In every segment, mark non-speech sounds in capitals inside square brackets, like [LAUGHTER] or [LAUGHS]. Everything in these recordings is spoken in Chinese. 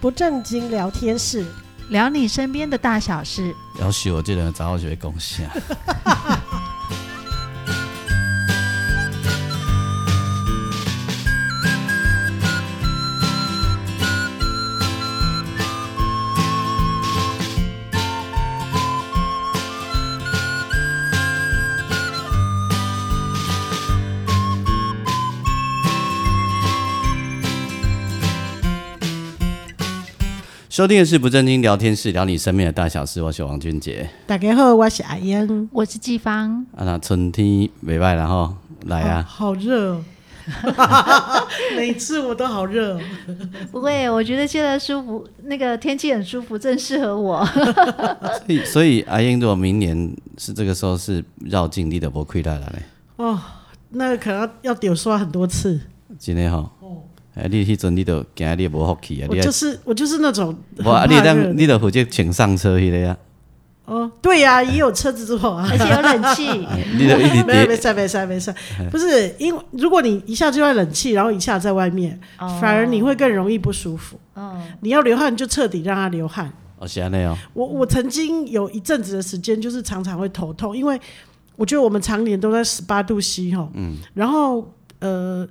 不正经聊天室，聊你身边的大小事。要许我这人早就会贡献。[LAUGHS] 收听的是不正经聊天室，聊你身边的大小事。我是王俊杰。大家好，我是阿英，我是季芳。啊，那春天未歹然后来啊，好热，[LAUGHS] 每次我都好热。不会，我觉得现在舒服，那个天气很舒服，正适合我。[LAUGHS] 所以，所以阿英，如果明年是这个时候是绕境，你都不亏待了嘞。哦，那个可能要丢刷很多次。今天哈。哎，你迄阵你都惊你无福气啊！我就是我就是那种，我啊，你当你都负责请上车去了呀？哦，对呀，也有车子坐啊，[LAUGHS] 而且有冷气。[LAUGHS] 你都一直没没事没事没事，不是因为如果你一下就在冷气，然后一下在外面，反而你会更容易不舒服。嗯，你要流汗就彻底让它流汗。哦，是安尼哦。我我曾经有一阵子的时间，就是常常会头痛，因为我觉得我们常年都在十八度 C 哈，嗯，然后呃。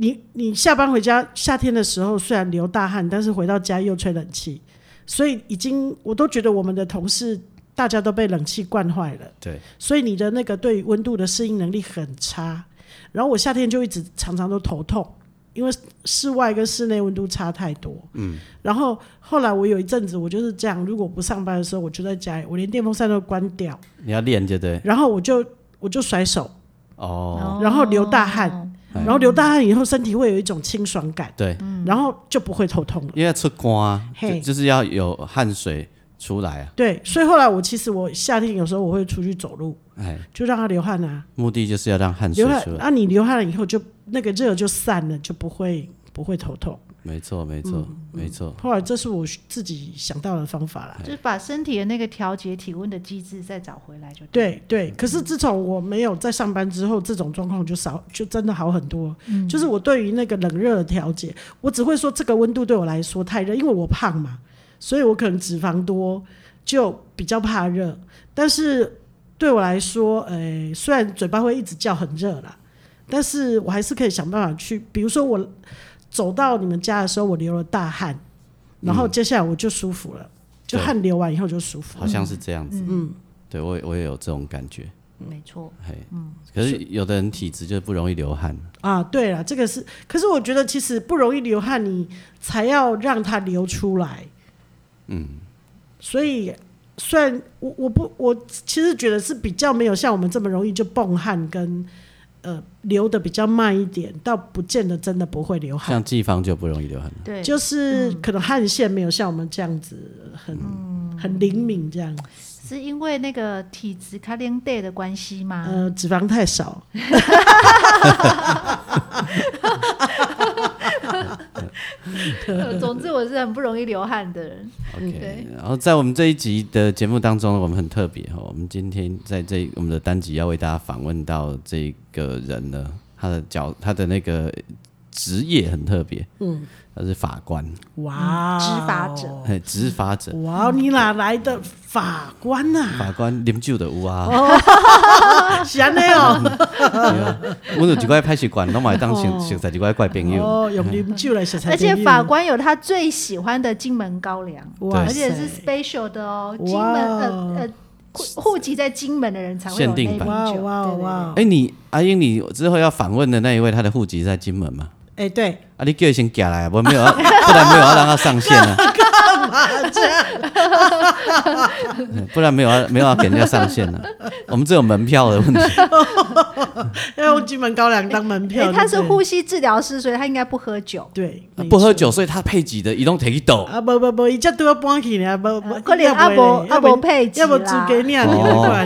你你下班回家，夏天的时候虽然流大汗，但是回到家又吹冷气，所以已经我都觉得我们的同事大家都被冷气惯坏了。对，所以你的那个对温度的适应能力很差。然后我夏天就一直常常都头痛，因为室外跟室内温度差太多。嗯。然后后来我有一阵子我就是这样，如果不上班的时候，我就在家里，我连电风扇都关掉。你要练就对。然后我就我就甩手。哦。然后流大汗。然后流大汗以后，身体会有一种清爽感，对，然后就不会头痛了。因为出汗，就就是要有汗水出来啊。对，所以后来我其实我夏天有时候我会出去走路，哎，就让它流汗啊。目的就是要让汗水出来。那，你流汗了以后，就那个热就散了，就不会不会头痛。没错，没错，没错。后来这是我自己想到的方法啦，就是把身体的那个调节体温的机制再找回来就对。对对，可是自从我没有在上班之后，这种状况就少，就真的好很多。嗯，就是我对于那个冷热的调节，我只会说这个温度对我来说太热，因为我胖嘛，所以我可能脂肪多，就比较怕热。但是对我来说，呃，虽然嘴巴会一直叫很热啦，但是我还是可以想办法去，比如说我。走到你们家的时候，我流了大汗，然后接下来我就舒服了，嗯、就汗流完以后就舒服了。好像是这样子，嗯，对我我也有这种感觉，没错，嘿，嗯，可是有的人体质就不容易流汗。啊。对了，这个是，可是我觉得其实不容易流汗，你才要让它流出来，嗯，所以虽然我我不我其实觉得是比较没有像我们这么容易就蹦汗跟。呃，流的比较慢一点，倒不见得真的不会流汗。像季芳就不容易流汗，对，就是可能汗腺没有像我们这样子很、嗯、很灵敏这样。是因为那个体质卡丁带的关系吗？呃，脂肪太少。[LAUGHS] 总之，我是很不容易流汗的人。OK，然后在我们这一集的节目当中，我们很特别哈，我们今天在这我们的单集要为大家访问到这个人呢，他的角，他的那个职业很特别，嗯。他是法官，哇，执法者，哎，执法者，哇，你哪来的法官呐？法官啉酒的有啊，[LAUGHS] 是安尼哦。我有几块拍戏馆，拢买当成实在几块怪朋友。哦，用啉酒来。而且法官有他最喜欢的金门高粱，哇，而且是 special 的哦，金门呃呃户籍在金门的人才会有那瓶酒。哇哇哇！哎，你阿英，你之后要访问的那一位，他的户籍在金门吗？哎、欸，对，啊，你叫他先夹来，我没有要，不然没有要让他上线啊。[LAUGHS] 干嘛这样？[LAUGHS] 不然没有要没有要给人家上线了、啊。我们只有门票的问题。[LAUGHS] 要用金门高粱当门票。欸、他是呼吸治疗师，所以他应该不喝酒。对，不喝酒，所以他配给的移动体一抖。啊不不不，一家都要搬去呢，不不，可能阿伯阿伯配给要不租给你啊？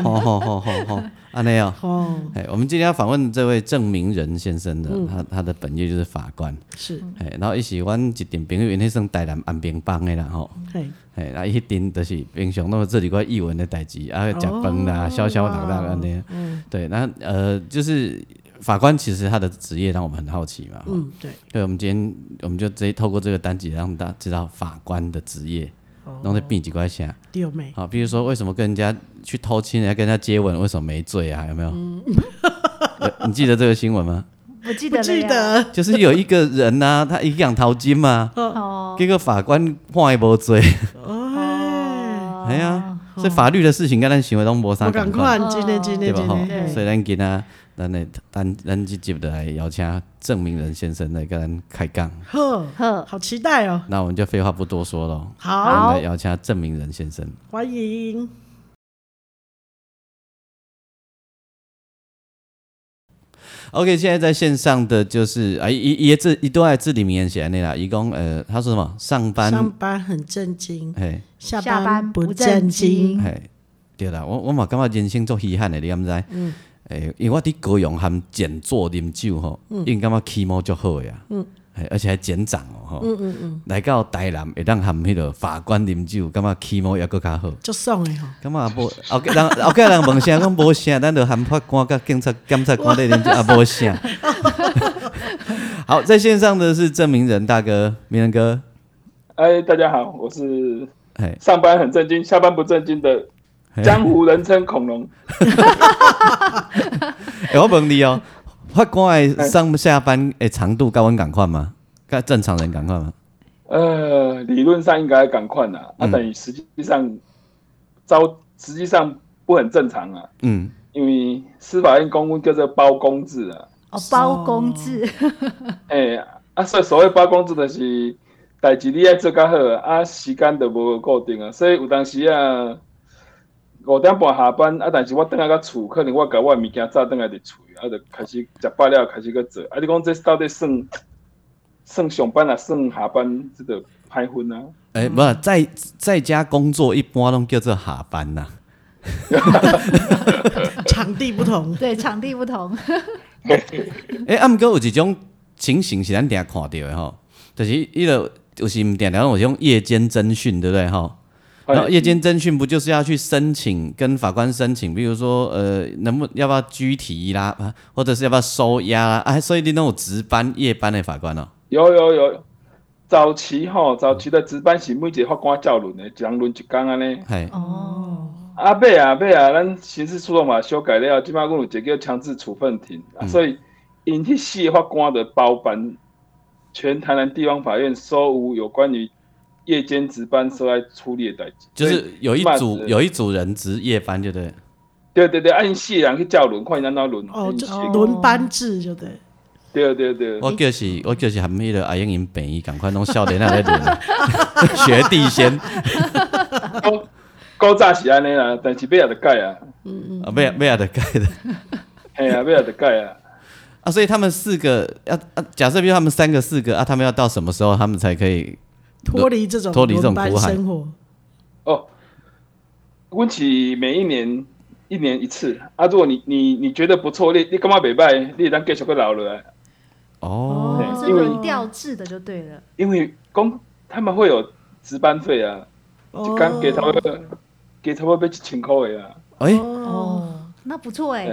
好好好好好。啊，没有哦，哎，我们今天要访问这位郑明仁先生的，嗯、他他的本业就是法官，是，哎，然后一起阮一点朋友，因为算台南安平帮的啦，吼，哎，哎，那一定就是平常都这里块译文的代志，啊，食饭啦，消消荡荡安尼，嗯，对，那呃，就是法官其实他的职业让我们很好奇嘛。嗯，对。对，我们今天我们就直接透过这个单集让大家知道法官的职业，然后在边几块下。好，比如说为什么跟人家去偷亲，人家跟人家接吻，为什么没罪啊？有没有？嗯、[LAUGHS] 你记得这个新闻吗？我记得，记得，就是有一个人呐、啊，他一样淘金嘛，哦，结果法官判一波罪。哦，哎呀，所以法律的事情跟咱行为都无啥共款，对吧？所以咱今仔，咱来咱咱这集的来邀请郑明仁先生来跟咱开杠。呵呵，好期待哦。那我们就废话不多说了，好，我们来邀请郑明仁先生，欢迎。OK，现在在线上的就是啊，一一字一段字里面写那啦，一共呃，他说什么？上班。上班很正经，嘿，下班不正经，嘿，对啦，我我嘛感觉人生做稀罕的，你敢知？嗯，诶，因为我伫高雄含简作啉酒吼，因感觉气毛足好呀，嗯。而且还减长哦，吼，嗯嗯嗯，来到台南会当含迄个法官啉酒，感觉气毛也搁较好，足爽诶吼，感觉也无，OK，人 [LAUGHS] OK，人问声讲无声，咱就含法官甲警察检察官咧啉酒也 [LAUGHS] 无声。[LAUGHS] 好，在线上的是证明人大哥，明仁哥，哎，大家好，我是哎，上班很正经，下班不正经的江湖人称恐龙。哎，[LAUGHS] 我问你哦。法官的上下班诶长度跟阮赶快吗？跟正常人赶快吗？呃，理论上应该赶快啦，啊，等于实际上招实际上不很正常啊。嗯，因为司法院公务叫做包工制啊。哦，包工制。哎、[LAUGHS] 欸，啊，所以所谓包工制就是代志你爱做较好啊，时间就无固定啊，所以有当时啊五点半下班啊，但是我等下到厝，可能我甲我物件早等下伫厝。啊，就开始食饱了，开始去做。啊，你讲这到底算算上班啊，算下班，这个歹分啊？诶、欸，不，在在家工作一般拢叫做下班呐、啊。[LAUGHS] 场地不同，对，场地不同。[LAUGHS] 哎、欸，啊，毋过有一种情形是咱定看到的吼，就是伊个就是毋定定有种夜间侦讯，对不对吼？然后夜间侦讯不就是要去申请跟法官申请，比如说呃，能不要不要拘提啦，或者是要不要收押啦？啊，所以你那种值班夜班的法官哦，有有有，早期吼，早期的值班是每一个法官照轮的，一人轮一工安尼。系哦，啊，尾啊尾啊，咱刑事诉讼法修改了，基本上有一个叫强制处分庭，嗯、所以因迄四个法官的包办全台南地方法院所有有关于。夜间值班是来处理的代志，就是有一组有一组人值夜班，就对。对对对，按四个人去叫轮，看人哪轮。哦，轮班制就对。对对对。我就是我就是含迄个阿英因病伊赶快弄少年那来轮，[LAUGHS] 学弟先。高高早是安尼啦，但是尾也得改啊。嗯嗯。啊尾仔尾仔得改的。[LAUGHS] 嘿啊，尾也得改啊。啊，所以他们四个要啊，假设比如他们三个四个啊，他们要到什么时候他们才可以？脱离这种脱离这种苦海生活哦，温起每一年一年一次啊。如果你你你觉得不错，你你干嘛别拜？你当继续个老了哦，因为调制的就对了。因为公他们会有值班费啊，就刚给他们给他们被一千块的啊。哎哦，那不错哎，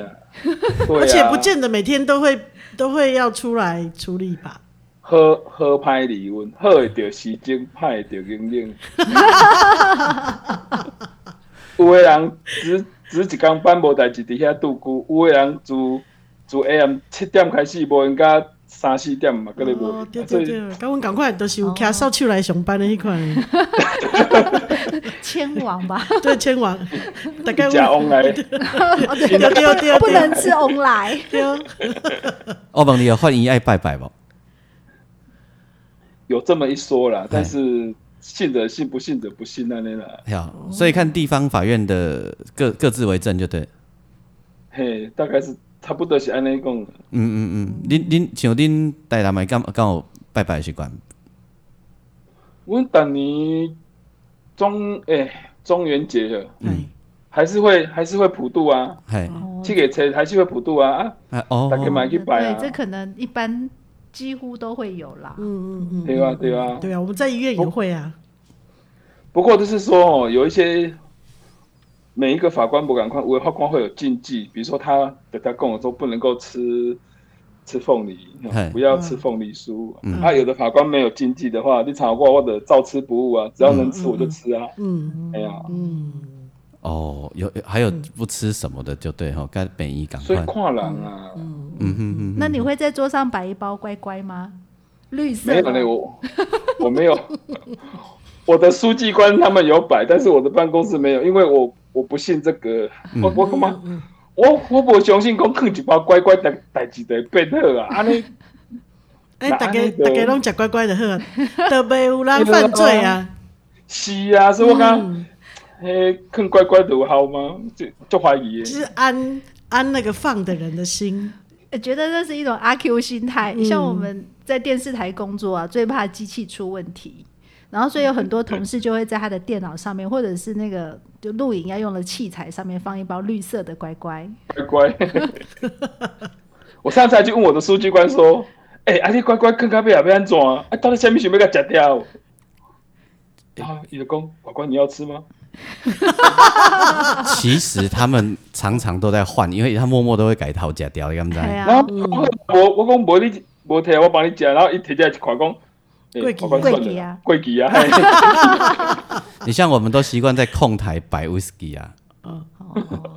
而且不见得每天都会都会要出来处理吧。好好歹离婚，好会着时间，歹会着经验。有诶人只只一工班无代志，伫遐度过；有诶人自自 AM 七点开始，无闲甲三四点嘛，搁咧无。哦，对对对，甲阮共款，都是有骑扫帚来上班的迄款。[LAUGHS] 千王吧？对，千王。[LAUGHS] 大概加翁来。[LAUGHS] 对对对，不能吃翁来。我问你，欢迎爱拜拜不？有这么一说啦，但是信者信，不信者不信那那啦。好，所以看地方法院的各各自为政就对。嘿，大概是差不多是安尼讲。嗯嗯嗯，恁恁像恁台南的刚刚有拜拜习惯。阮当年中诶、欸、中元节，嗯，还是会还是会普渡啊，嘿，去给车还是会普渡啊啊，哦，大家买去拜啊。对，这可能一般。几乎都会有啦，嗯嗯嗯，对啊对啊，对啊，我们在医院也会啊。不过就是说哦，有一些每一个法官不敢看，有的法官会有禁忌，比如说他给他跟我说不能够吃吃凤梨，不要吃凤梨酥。啊，有的法官没有禁忌的话，你炒过或者照吃不误啊，只要能吃我就吃啊。嗯，哎呀，嗯，哦，有还有不吃什么的就对哈，该本一赶快。所以跨栏啊，嗯嗯嗯。那你会在桌上摆一包乖乖吗？绿色？没有，我 [LAUGHS] 我没有。我的书记官他们有摆，但是我的办公室没有，因为我我不信这个。我我干嘛？我我不相信讲放一包乖乖代代志就会变好啊！安尼，[LAUGHS] 哎，大家大家拢食乖乖的好，[LAUGHS] 都袂有人犯罪啊。是啊，所以我讲，嘿，放乖乖就有效吗？就就怀疑。就是安安那个放的人的心，觉得这是一种阿 Q 心态。像我们在电视台工作啊，最怕机器出问题。然后，所以有很多同事就会在他的电脑上面，或者是那个就录影要用的器材上面放一包绿色的乖乖。乖乖，[LAUGHS] 我上次还去问我的书记官说：“哎、欸，阿、啊、你乖乖看咖啡要不要安怎啊？啊，到底下面想不要给它吃掉？”啊，你的公乖乖，你要吃吗？[LAUGHS] 其实他们常常都在换，因为他默默都会改套假掉，你知道吗？然后我我讲无你无提，我帮你吃，然后一提起来一块讲。贵记贵记啊，贵记啊！[LAUGHS] 你像我们都习惯在控台摆 whisky 啊，哦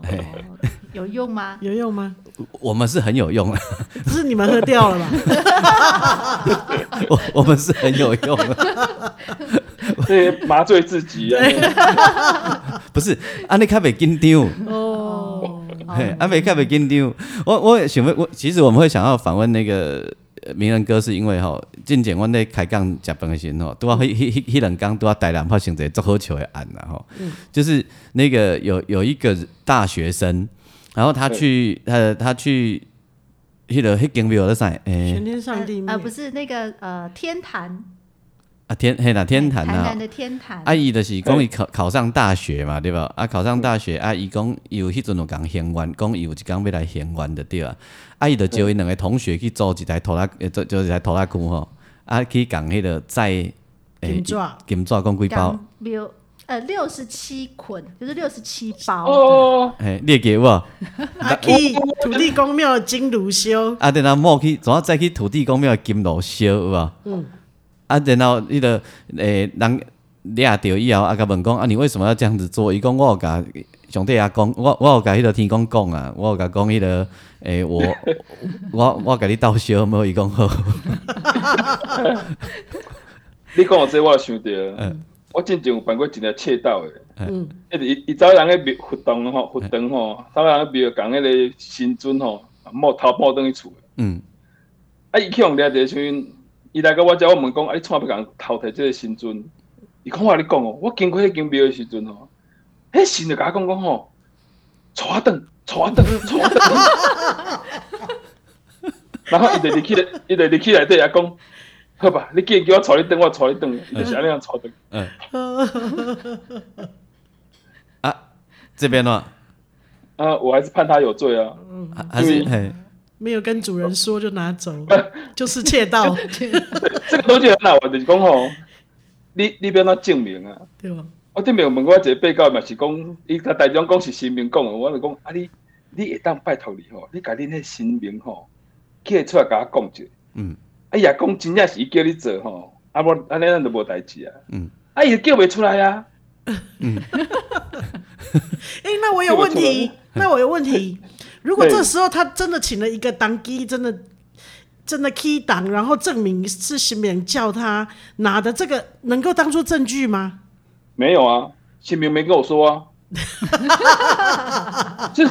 [LAUGHS] 有用吗？有用吗？我们是很有用的，不是你们喝掉了吧？我我们是很有用的，对，麻醉自己啊！[LAUGHS] 不是，安尼卡袂紧张哦，安尼卡袂紧张。我我想问，我其实我们会想要访问那个。名人哥是因为吼，进前阮咧开讲食饭的时候吼，拄啊迄迄迄迄两工拄啊台南发生一个足好笑的案啦吼，嗯、就是那个有有一个大学生，然后他去他他去迄个迄间庙咧啥？诶，全天上帝啊，不是那个呃天坛。天嘿啦，天坛啊，的天坛。阿姨就是讲伊考考上大学嘛，对吧？啊，考上大学，啊，伊讲有迄阵有讲献愿，讲伊有一工要来献愿的对啊。阿姨就招伊两个同学去租一台拖拉，呃，租租一台拖拉机吼，啊，去讲迄个载金纸，金纸讲几包？六呃六十七捆，就是六十七包。哦，哎，你记有无？[LAUGHS] 啊，去土地公庙金炉烧。啊，等下莫去，总要再去土地公庙金炉烧，有无？嗯。啊，然后迄个诶人掠着以后，啊，甲问讲啊，你为什么要这样子做？伊讲我有甲上帝阿讲，我我有甲迄个天公讲啊，我有甲讲迄个诶，我 [LAUGHS] 我我甲你斗烧，无伊讲好。[LAUGHS] 你讲我这我想着，嗯，我之前有办过一个窃盗诶，嗯，一直伊走人诶活动吼，活动吼，走人庙讲迄个新尊吼，莫头摸转去厝，嗯，啊，伊去互掠着时。伊来个我遮我问讲，啊，你创不讲偷摕即个神尊？伊讲我甲你讲哦，我经过迄间庙的时阵哦，迄神就甲我讲讲吼，坐啊凳，坐啊凳，[LAUGHS] 坐啊凳。[LAUGHS] 然后伊就入去了，伊就入去内底也讲，好吧，你既然叫我坐你凳，我坐你凳，伊就是安尼样坐凳。嗯。啊，这边呢？啊，我还是判他有罪啊。嗯，还是嘿。没有跟主人说就拿走，[LAUGHS] 就是窃盗。[LAUGHS] 这个东西很好玩，就是讲吼，你你不要那证明啊。对吧？我顶面问过一个被告嘛，是讲伊甲台中讲是新民讲的，我就讲啊，你你会当拜托你吼，你甲恁迄新民吼，叫出来甲我讲一下。嗯。哎呀，讲真正是伊叫你做吼，啊无安尼咱就无代志啊。嗯。啊，伊叫袂出来呀。[LAUGHS] 嗯。哎，[LAUGHS] 那我有问题，那我有问题。如果这时候他真的请了一个当机，真的真的 key 档，然后证明是新民叫他拿的，这个能够当做证据吗？没有啊，新民没跟我说啊。[LAUGHS] 就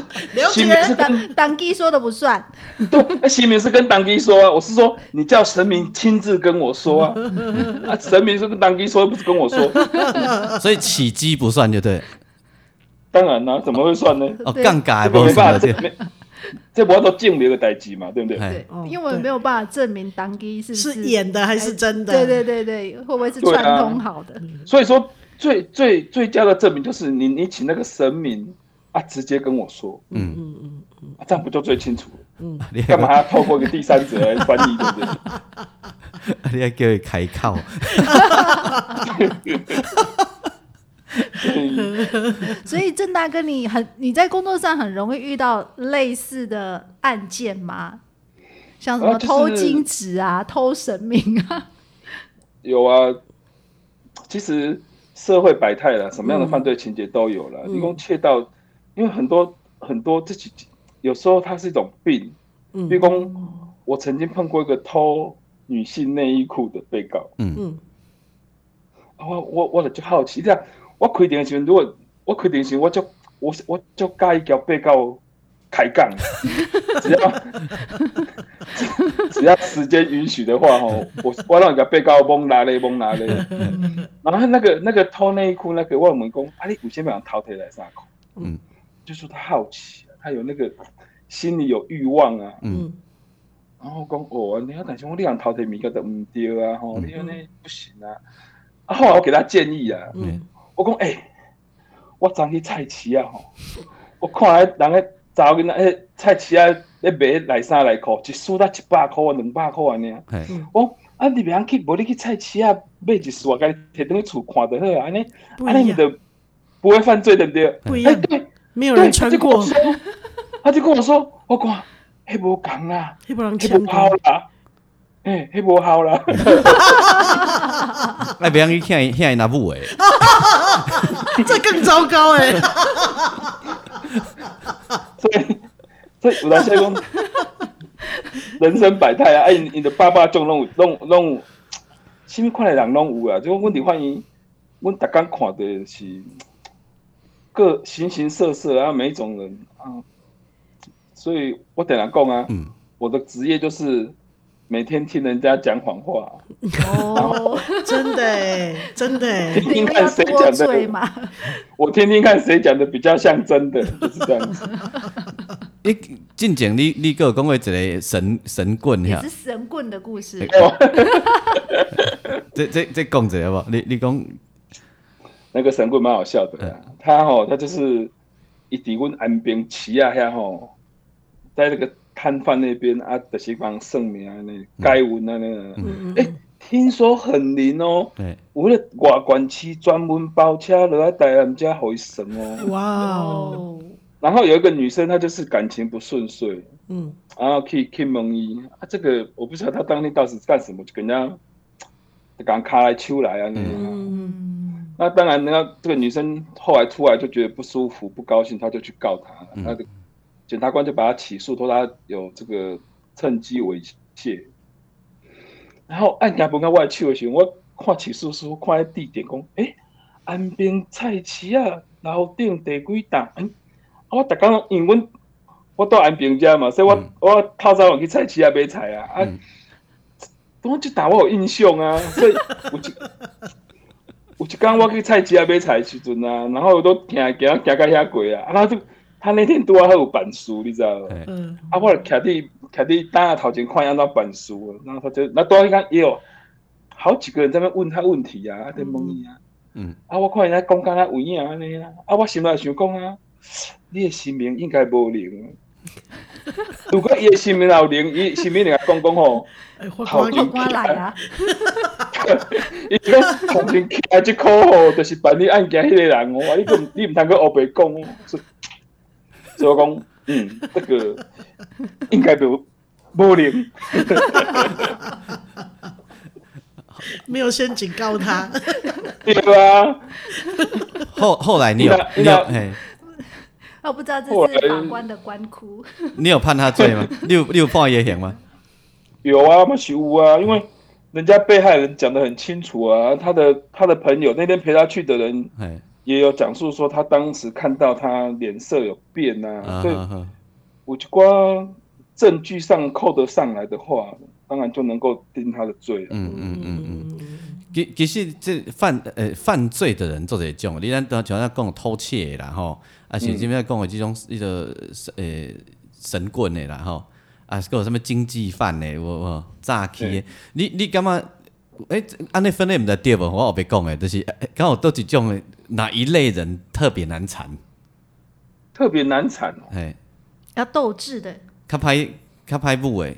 新明是当当机说的不算。[LAUGHS] 对，新明是跟当机说啊，我是说你叫神明亲自跟我说啊，[LAUGHS] 啊，神明是跟当机说，不是跟我说，所以起机不算，就对。当然啦，怎么会算呢？哦，尴尬，没办法，这这不要说证明的代志嘛，对不对？对，因为没有办法证明当机是是演的还是真的。对对对对，会不会是串通好的？所以说，最最最佳的证明就是你你请那个神明啊，直接跟我说，嗯嗯嗯嗯，这样不就最清楚？嗯，你干嘛要透过一个第三者来翻译，对不对？[LAUGHS] 你还叫你开口。[LAUGHS] 所以郑大哥，你很你在工作上很容易遇到类似的案件吗？像什么偷金纸啊、啊就是、偷神明啊，有啊。其实社会百态了，什么样的犯罪情节都有了。你讲窃盗，因为很多很多自己有时候它是一种病。嗯，比如讲，我曾经碰过一个偷女性内衣裤的被告。嗯嗯。我我我就好奇，这样我开庭时，如果我开庭时，我就我我就介意叫被告开杠，[LAUGHS] 只要 [LAUGHS] 只要时间允许的话，吼，我我让人家被告崩拿嘞崩拿嘞。[LAUGHS] 然后那个那个偷内裤那个我问讲，啊你有啥物样偷摕来啥口？嗯，就说他好奇，他有那个心里有欲望啊。嗯。然后讲哦，你要担心我这样偷摕物件都唔对啊，吼，你安尼不行啊。后来我给他建议啊，嗯、我讲诶、欸，我昨去菜市啊吼，我看来人个查某囡仔诶菜市啊咧卖内衫内裤，一束才一百箍啊，两百箍安尼啊。我啊你别去，无你去菜市啊买一束啊，甲你摕倒去厝看就好啊，安尼安尼你就不会犯罪对不对？不一样，对，没有人穿过。[LAUGHS] 他就跟我说，我讲，迄无共啦，迄无好啦。哎，迄无效啦！[LAUGHS] 哎，别让你听，听那部诶，[LAUGHS] 这更糟糕哎！所以，所以有当时讲，人生百态啊！哎，你的爸爸种拢有，拢拢，什么款的人拢有啊？就问题欢迎，阮逐工看的是各形形色色啊，每一种人啊。所以我等人讲啊，嗯，我的职业就是。每天听人家讲谎话哦，[LAUGHS] 真的真的，听听看谁讲的，我听听看谁讲的比较像真的，就是这样子。[LAUGHS] 你进前你你给我讲过一个神神棍呀？是神棍的故事。[LAUGHS] 这这这讲一下好不好？你你讲那个神棍蛮好笑的，嗯、他吼他就是一直问安平起啊遐吼，在那个。摊贩那边啊，就是帮算命啊，那解运啊，那个，哎，听说很灵哦。对，我的外观区专门包车来带人家回神哦。哇哦！然后有一个女生，她就是感情不顺遂，嗯，然后去去蒙医啊，这个我不知道她当天到底是干什么，就跟人家就刚卡来秋来啊，那嗯，那当然，那这个女生后来出来就觉得不舒服、不高兴，她就去告他，那个。检察官就把他起诉，说他有这个趁机猥亵。然后案件本该外去的时候，我看起诉书，看在地点讲，哎，安平菜市啊，楼顶第几档？嗯，我逐工因为我到安平家嘛，所以我、嗯、我透早去菜市啊买菜啊，啊，我就打我有印象啊，所以有一有一工我去菜市啊买菜时阵啊，然后我都行行行到遐过啊，然后就。他那天多还有板书，你知道吗？嗯，啊，我徛伫徛伫大家头前看样到板书，然后他就那多一看也有好几个人在那问他问题啊，在问伊啊，嗯，啊，我看人家讲讲他有影安尼啊，啊，我心内想讲啊，你的姓名应该无灵，[LAUGHS] 如果伊的姓名有灵，伊姓名人家讲讲吼，好警来。啊，[LAUGHS] 伊个头前开这口吼，就是办理案件迄个人哦，你唔你唔通去黑白讲哦。所以讲，嗯，这个应该都无灵，没有先警告他，对啊。后后来你有你有嘿，我不知道这是法官的官哭。你有判他罪吗？[LAUGHS] 你有你有判也行吗？有啊，马是有啊，因为人家被害人讲的很清楚啊，他的他的朋友那天陪他去的人，也有讲述说，他当时看到他脸色有变呐、啊，所以我就光证据上扣得上来的话，当然就能够定他的罪了。嗯嗯嗯嗯。其其实这犯呃犯罪的人做这种，你咱都像咱讲偷窃啦吼，啊是这边讲的这种一个呃神棍的啦吼，啊还有什么经济犯的，我我诈欺的，你你干嘛？哎，安那分类唔在对不？我后边讲的，就是刚好都一种哪一类人特别难缠？特别难缠哦。哎，要斗智的。他拍他拍不诶。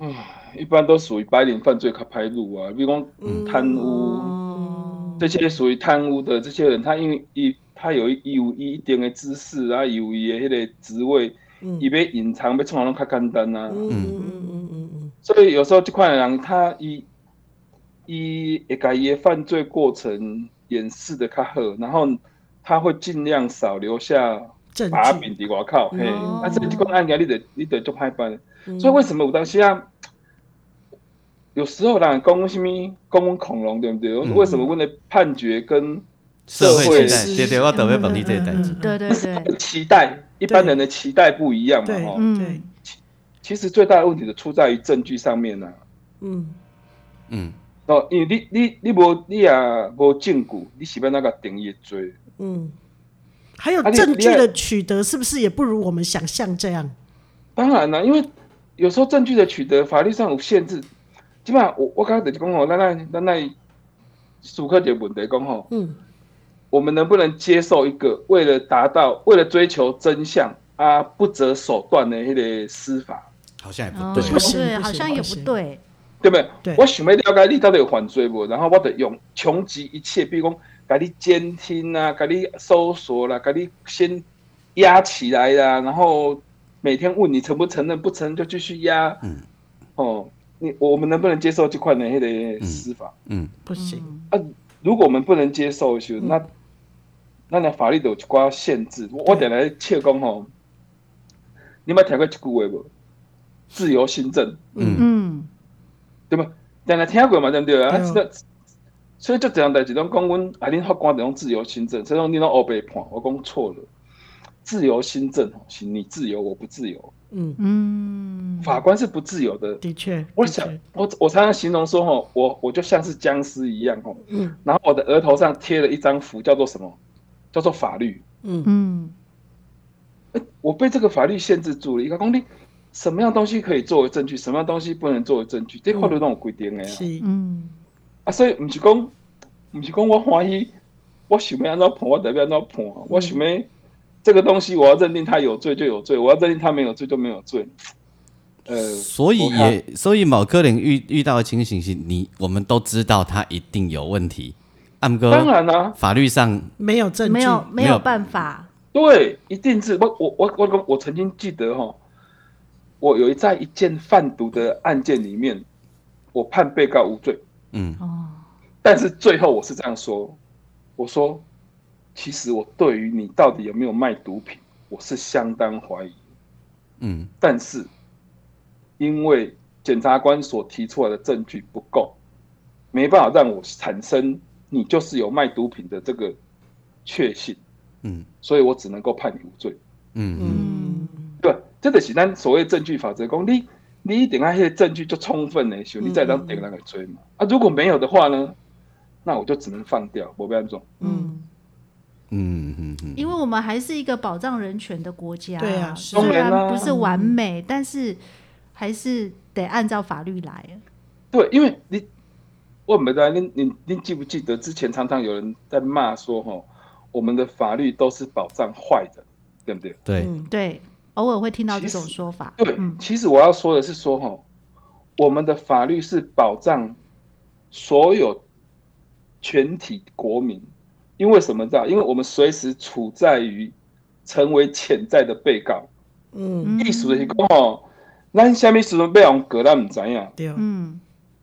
嗯，一般都属于白领犯罪他拍路啊，比如讲贪污，嗯、这些属于贪污的这些人，他因为一他有一有一定的知识啊，有伊的迄个职位，伊要隐藏要创啥拢较简单啊。嗯嗯嗯嗯嗯。所以有时候这款人他伊伊会把伊的犯罪过程掩饰的较好，然后他会尽量少留下把柄伫外口。嘿，啊，这这款案件你得你得做歹办。所以为什么我当时啊？有时候人讲什么讲恐龙对不对？为什么问的判决跟社会对对，我特别本地这一代子，对对对，期待一般人的期待不一样嘛，哈，嗯，其实最大的问题是出在于证据上面呢，嗯嗯，哦，因为你你你无你也无证据，你是要那个定义罪，嗯，还有证据的取得是不是也不如我们想象这样？当然了，因为有时候证据的取得法律上有限制。基本上，我我刚才就是讲吼，咱咱咱咱思考一个问题讲吼，嗯，我们能不能接受一个为了达到、为了追求真相啊不择手段的那个司法？好像也不对，不是，好像也不对，对不对？对，我想要了解你到底有犯罪不？然后我得用穷极一切，比如讲，给你监听啊，给你搜索啦，给你先压起来啦，然后每天问你承不承认，不承认就继续压，嗯，哦。你我们能不能接受这块的那个司法？嗯，不行。啊，如果我们不能接受，就那那那法律都有一寡限制。我我点来切工吼，你有听过一句话无？自由新政。嗯嗯，对吧？但来听过嘛？对不对啊？所以就这样代志，拢讲阮啊，恁法官这种自由心证，所以讲你拢黑白判，我讲错了。自由心证是你自由，我不自由。嗯嗯，法官是不自由的。的确，我想我我常常形容说吼，我我就像是僵尸一样吼。嗯。然后我的额头上贴了一张符，叫做什么？叫做法律。嗯嗯。哎，我被这个法律限制住了。一个公例，什么样东西可以作为证据，什么样东西不能作为证据，这块都让我规定的。是。嗯。啊，所以不是讲，不是讲我欢喜，我想要安怎判，我代表安怎判，我想要。这个东西我要认定他有罪就有罪，我要认定他没有罪就没有罪。呃，所以也所以某科林遇遇到的情形是你我们都知道他一定有问题。安哥，当然啦，法律上没有证据，没有没有办法。对，一定是我我我我我曾经记得哈，我有一在一件贩毒的案件里面，我判被告无罪。嗯哦，但是最后我是这样说，我说。其实我对于你到底有没有卖毒品，我是相当怀疑。嗯，但是因为检察官所提出来的证据不够，没办法让我产生你就是有卖毒品的这个确信。嗯，所以我只能够判你无罪。嗯嗯，对，这个是咱所谓证据法则，讲你你一定要那些证据就充分的时候，你再当点那个追嘛。啊，如果没有的话呢，那我就只能放掉，我不要做。嗯。嗯嗯嗯，因为我们还是一个保障人权的国家，对啊，虽然不是完美，但是还是得按照法律来。对，因为你，我没在，你你你记不记得之前常常有人在骂说，哈，我们的法律都是保障坏的，对不对？对对，偶尔会听到这种说法。对，其实我要说的是说，哈，我们的法律是保障所有全体国民。因为什么知道？因为我们随时处在于成为潜在的被告。嗯，意思就是讲哦，咱什么时阵被人告，咱唔知呀。对，嗯。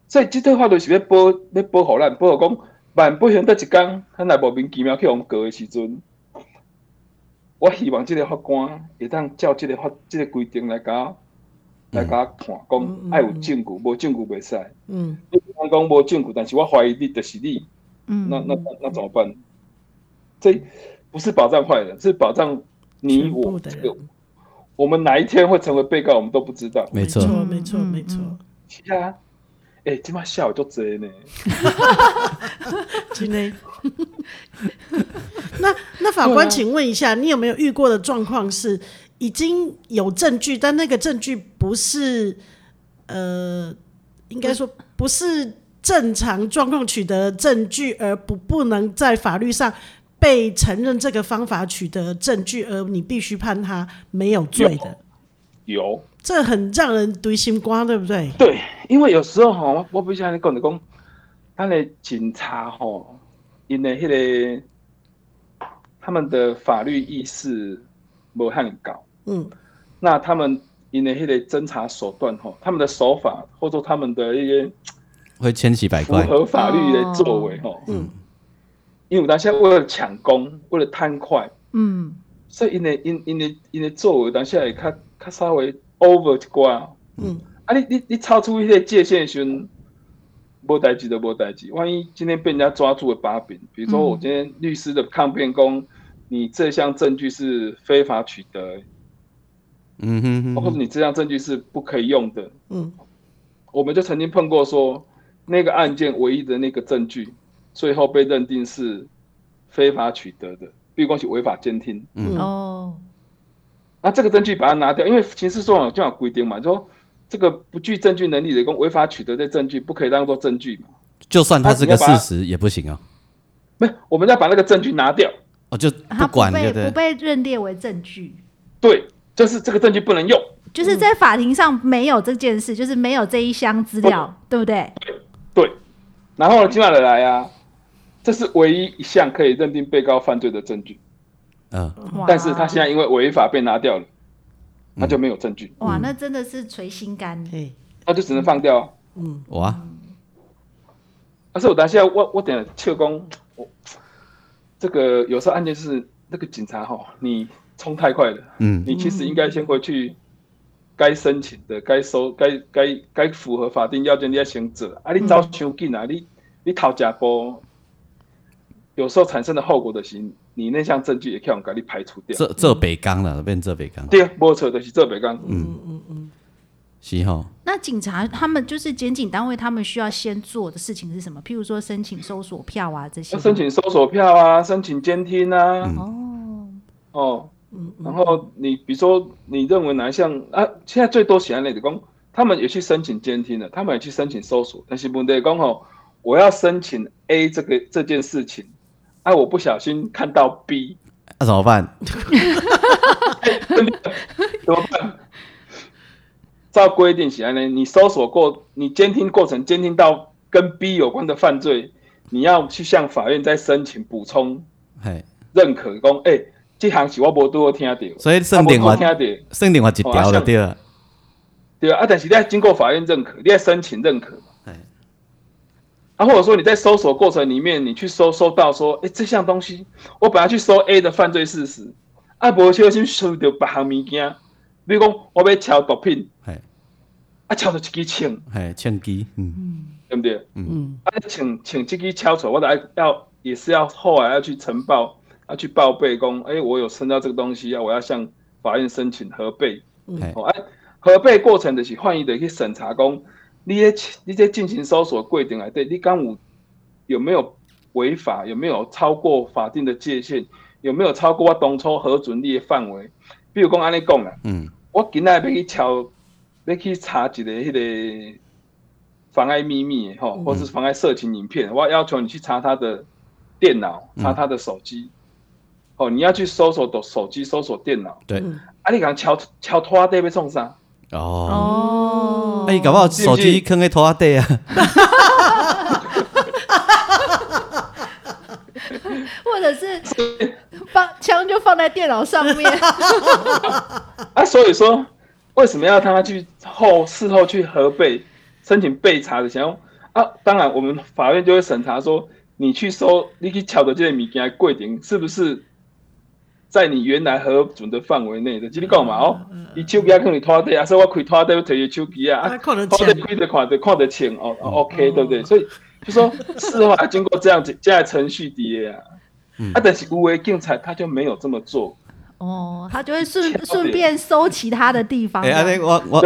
所以这段话就是要保，要保护咱，保护讲万不行得一天，咱来莫名其妙去用告的时阵，我希望这个法官会当照这个法，这个规定来甲，来甲判，讲爱有证据，无证据袂使。嗯。你讲无证据，但是我怀疑你就是你。嗯。那那那那怎么办？这不是保障坏人，是保障你我。的，我们哪一天会成为被告，我们都不知道。没错，没错，没错。是啊，哎，今晚下午就这呢。[LAUGHS] 真的。[LAUGHS] 那那法官，请问一下，你有没有遇过的状况是已经有证据，但那个证据不是呃，应该说不是正常状况取得证据，而不不能在法律上。被承认这个方法取得证据，而你必须判他没有罪的，有，有这很让人堆心瓜，对不对？对，因为有时候哈，我不像你讲的讲，他的警察哈，因为迄个他们的法律意识没很高，嗯，那他们因为迄个侦查手段吼，他们的手法或者他们的一些会千奇百怪，符合法律的作为吼，嗯，因为当下为了抢功，为了贪快，嗯，所以因为因因为因为作为当下也较较稍微 over 一寡，嗯，啊你你你超出一些界限时，无代志就无代志，万一今天被人家抓住了把柄，比如说我今天律师的抗辩功。嗯你这项证据是非法取得，嗯哼，哼，或者你这项证据是不可以用的，嗯，我们就曾经碰过说，那个案件唯一的那个证据，最后被认定是非法取得的，比如说是违法监听，嗯。哦，那这个证据把它拿掉，因为刑事诉讼就有规定嘛，就说这个不具证据能力的公违法取得的证据不可以当做证据嘛，就算它是个事实也不行啊，没，我们要把那个证据拿掉。哦，就不管不被不被认列为证据，对，就是这个证据不能用，就是在法庭上没有这件事，就是没有这一箱资料，对。不对？对，然后接下来来啊，这是唯一一项可以认定被告犯罪的证据，嗯，但是他现在因为违法被拿掉了，他就没有证据。哇，那真的是捶心肝，那就只能放掉。嗯，哇，但是我等下我我点了切工我。这个有时候案件是那个警察哈，你冲太快了，嗯，你其实应该先回去该申请的、该收、该该该符合法定要件你要先做啊，你走太紧啊，你你讨假波，有时候产生的后果的是，你那项证据也可以把你排除掉。这这北刚了，变这北刚。对啊，没错，就是这北刚。嗯嗯嗯。是哈，那警察他们就是检警单位，他们需要先做的事情是什么？譬如说申请搜索票啊这些。申请搜索票啊，申请监听啊。哦哦，嗯，然后你比如说你认为哪一项啊？现在最多写案例的工，他们也去申请监听了，他们也去申请搜索。但是问题讲吼，我要申请 A 这个这件事情，哎、啊，我不小心看到 B，那、啊、怎么办？[LAUGHS] 怎么办？照规定起来呢，你搜索过，你监听过程监听到跟 B 有关的犯罪，你要去向法院再申请补充，认可讲，哎、欸，这行是我无多听到，所以剩电话听到，剩电话一条了，对啊，对啊，但是你要经过法院认可，你要申请认可嘛，啊，或者说你在搜索过程里面，你去搜搜到说，哎、欸，这项东西，我本来去搜 A 的犯罪事实，啊，无小心搜到别项物件，比如讲我要敲毒品。啊，敲到一支枪，哎，枪机，嗯，对不对？嗯，啊，请请这支敲出来，我得要也是要后来要去呈报，要去报备公，哎，我有申到这个东西啊，我要向法院申请核备，嗯，哦，哎，核备过程的是换一的去审查公，你在你在进行搜索规定来对，你刚有有没有违法，有没有超过法定的界限，有没有超过我当初核准你的范围？比如讲安尼讲啦，嗯，我今仔要去敲。要去查一个迄个妨碍秘密吼，或是妨碍色情影片，我要求你去查他的电脑，查他的手机。哦，你要去搜索的手机，搜索电脑。对。啊，你讲敲敲拖地被送上。哦。哦。哎，搞不好手机坑在拖地啊。或者是放枪就放在电脑上面。[LAUGHS] 啊，所以说。为什么要他去后事后去核备申请备查的？想要啊，当然我们法院就会审查说，你去搜你去敲的这些物件贵点是不是在你原来核准的范围内的？就你讲嘛哦，你手机可能拖地啊，所以我开拖地要推手机啊，啊，拖地开的看的看得清哦，OK 对不对？所以就说事后还经过这样子 [LAUGHS] 这样程序的啊，啊，但是无为警察他就没有这么做。哦，他就会顺顺便搜其他的地方。哎，阿你我我